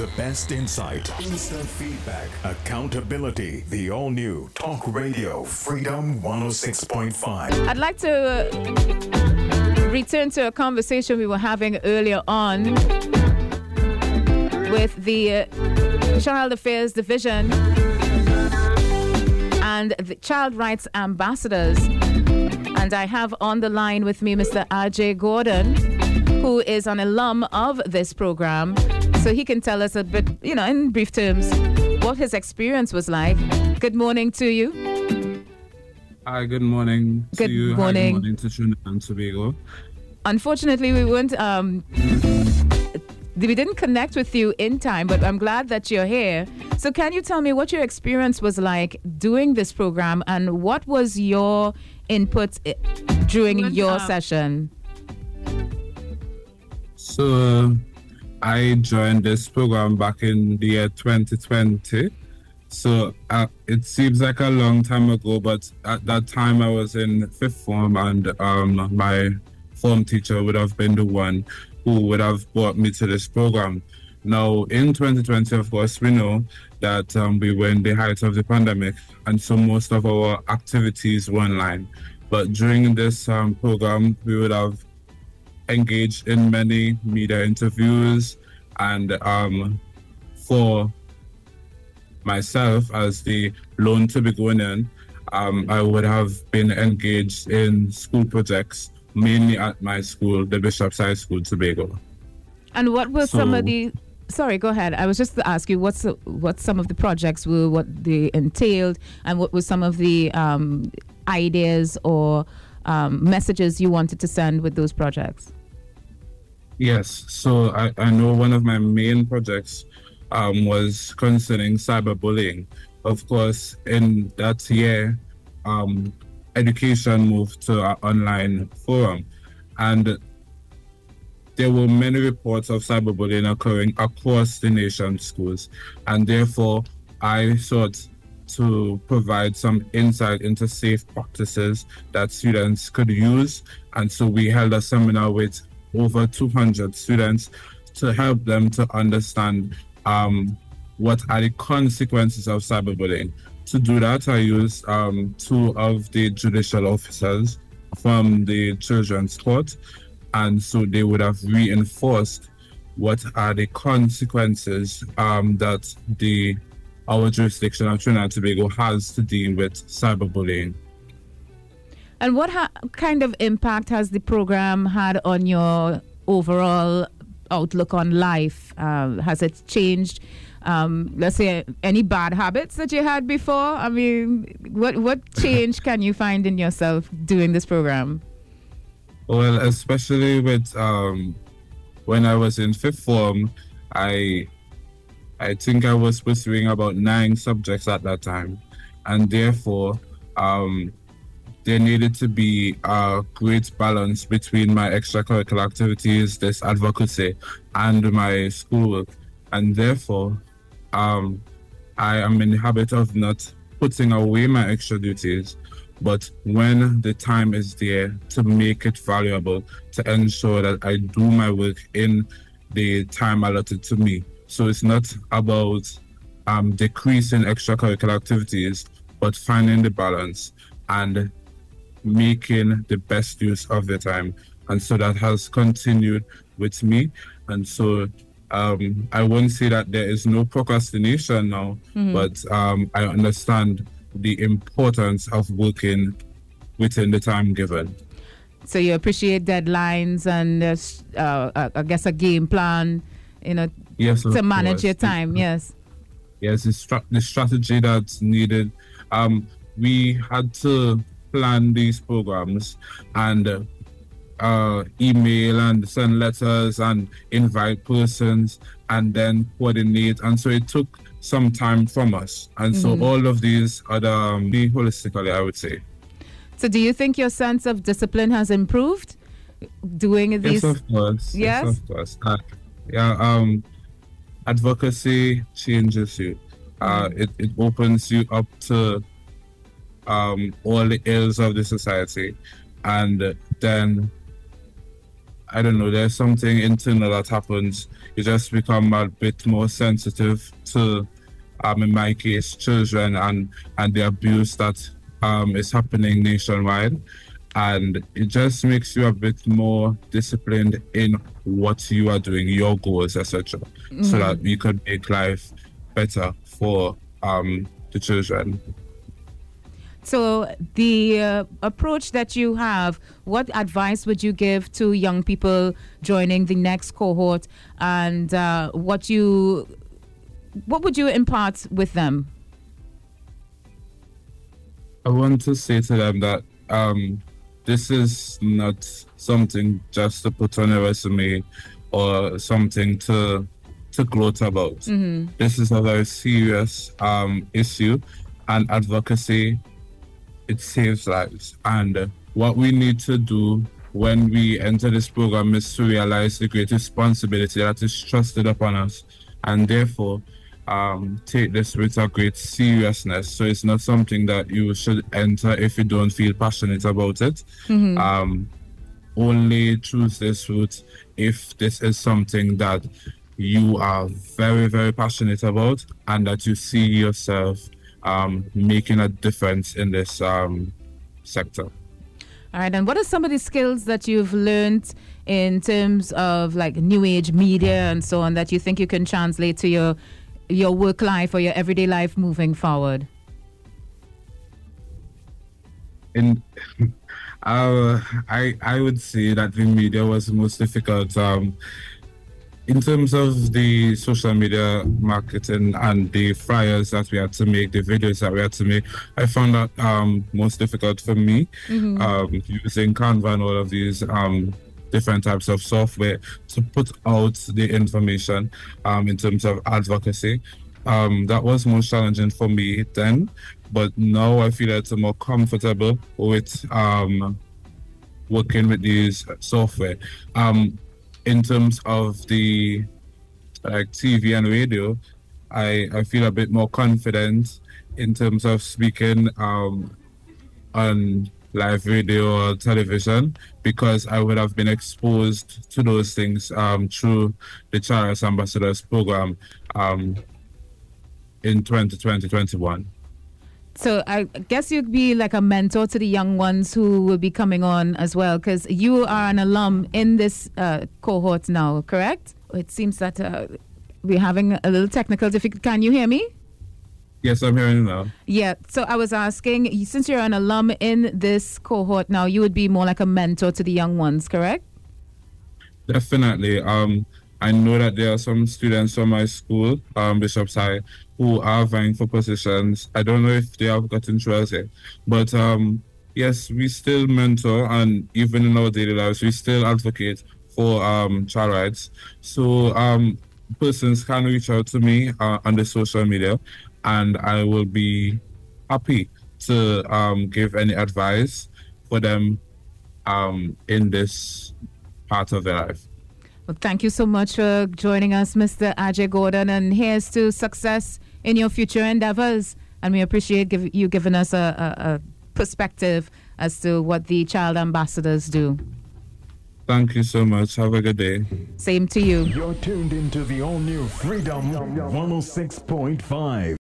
The best insight, instant feedback, accountability. The all new Talk Radio Freedom 106.5. I'd like to uh, return to a conversation we were having earlier on with the uh, Child Affairs Division and the Child Rights Ambassadors. And I have on the line with me Mr. Ajay Gordon, who is an alum of this program. So he can tell us a bit, you know, in brief terms, what his experience was like. Good morning to you. Hi, good morning Good to you. Hi, morning. good morning to Trinidad and Tobago. Unfortunately, we weren't. Um, we didn't connect with you in time, but I'm glad that you're here. So, can you tell me what your experience was like doing this program, and what was your input eh, during your um, session? So, uh, I joined this program back in the year 2020. So, uh, it seems like a long time ago, but at that time I was in fifth form, and um, my form teacher would have been the one who would have brought me to this program. Now, in 2020, of course, we know that um, we were in the height of the pandemic, and so most of our activities were online. But during this um, program, we would have engaged in many media interviews, and um, for myself as the lone Tobagonian, um, I would have been engaged in school projects, mainly at my school, the Bishop's High School, Tobago. And what were some of the? Sorry, go ahead. I was just to ask you what's what some of the projects were, what they entailed, and what were some of the um, ideas or um, messages you wanted to send with those projects. Yes, so I, I know one of my main projects um, was concerning cyberbullying. Of course, in that year, um, education moved to an online forum, and there were many reports of cyberbullying occurring across the nation's schools, and therefore I sought to provide some insight into safe practices that students could use. And so we held a seminar with over 200 students to help them to understand um, what are the consequences of cyberbullying. To do that, I used um, two of the judicial officers from the children's court, and so they would have reinforced what are the consequences um, that the our jurisdiction of Trinidad and Tobago has to deal with cyberbullying. And what ha- kind of impact has the program had on your overall outlook on life? Uh, has it changed? Um, let's say any bad habits that you had before. I mean, what what change can you find in yourself doing this program? Well, especially with um, when I was in fifth form, I I think I was pursuing about nine subjects at that time, and therefore um, there needed to be a great balance between my extracurricular activities, this advocacy, and my schoolwork, and therefore um, I am in the habit of not putting away my extra duties, but when the time is there to make it valuable, to ensure that I do my work in the time allotted to me. So it's not about um, decreasing extracurricular activities, but finding the balance and making the best use of the time. And so that has continued with me. And so um, I won't say that there is no procrastination now, but um, I understand the importance of working within the time given. So you appreciate deadlines and uh, uh, uh, I guess a game plan, you know, Yes, to manage course. your time. Yes. Yes, the strategy that's needed. Um, we had to plan these programs and uh, email and send letters and invite persons and then coordinate. And so it took some time from us. And so all of these are the, um, be holistically, I would say. So do you think your sense of discipline has improved doing these? Yes, of course. Yes? of course. Uh, yeah, um, advocacy changes you. Uh, Mm-hmm. it, it opens you up to um, all the ills of the society. And then I don't know, there's something internal that happens. You just become a bit more sensitive to, um, in my case, children and, and the abuse that um, is happening nationwide. And it just makes you a bit more disciplined in what you are doing, your goals, etc., mm-hmm. so that you can make life better for um, the children. So, the uh, approach that you have, what advice would you give to young people joining the next cohort, and uh, what you, what would you impart with them? I want to say to them that um, this is not something just to put on a resume or something to to gloat about. Mm-hmm. This is a very serious um, issue, and advocacy it saves lives. And what we need to do when we enter this program is to realize the great responsibility that is trusted upon us, and therefore um, take this with a great seriousness. So it's not something that you should enter if you don't feel passionate about it. Mm-hmm. Um, only choose this route if this is something that you are very, very passionate about and that you see yourself um, making a difference in this um, sector. All right, and what are some of the skills that you've learned in terms of like new age media and so on that you think you can translate to your your work life or your everyday life moving forward? In uh, I I would say that the media was the most difficult. Um, in terms of the social media marketing and the flyers that we had to make, the videos that we had to make, I found that um, most difficult for me mm-hmm. um, using Canva and all of these um, different types of software to put out the information um, in terms of advocacy. Um, that was most challenging for me then, but now I feel that I'm more comfortable with um, working with these software. In terms of the like TV and radio, I, I feel a bit more confident in terms of speaking um, on live radio or television because I would have been exposed to those things um, through the Child Ambassadors program um, in 2020 21. So I guess you'd be like a mentor to the young ones who will be coming on as well, because you are an alum in this uh, cohort now, correct? It seems that uh, we're having a little technical difficulty. Can you hear me? Yes, I'm hearing you now. Yeah. So I was asking, since you're an alum in this cohort now, you would be more like a mentor to the young ones, correct? Definitely. Um, I know that there are some students from my school, um, Bishop's High, who are vying for positions. I don't know if they have gotten through yet, but um, yes, we still mentor, and even in our daily lives, we still advocate for um, child rights. So um, persons can reach out to me uh, on the social media, and I will be happy to um, give any advice for them um, in this part of their life. Well, thank you so much for joining us, Mr. Ajay Gordon, and here's to success in your future endeavors. And we appreciate give, you giving us a, a, a perspective as to what the child ambassadors do. Thank you so much. Have a good day. Same to you. You're tuned into the all new Freedom 106.5.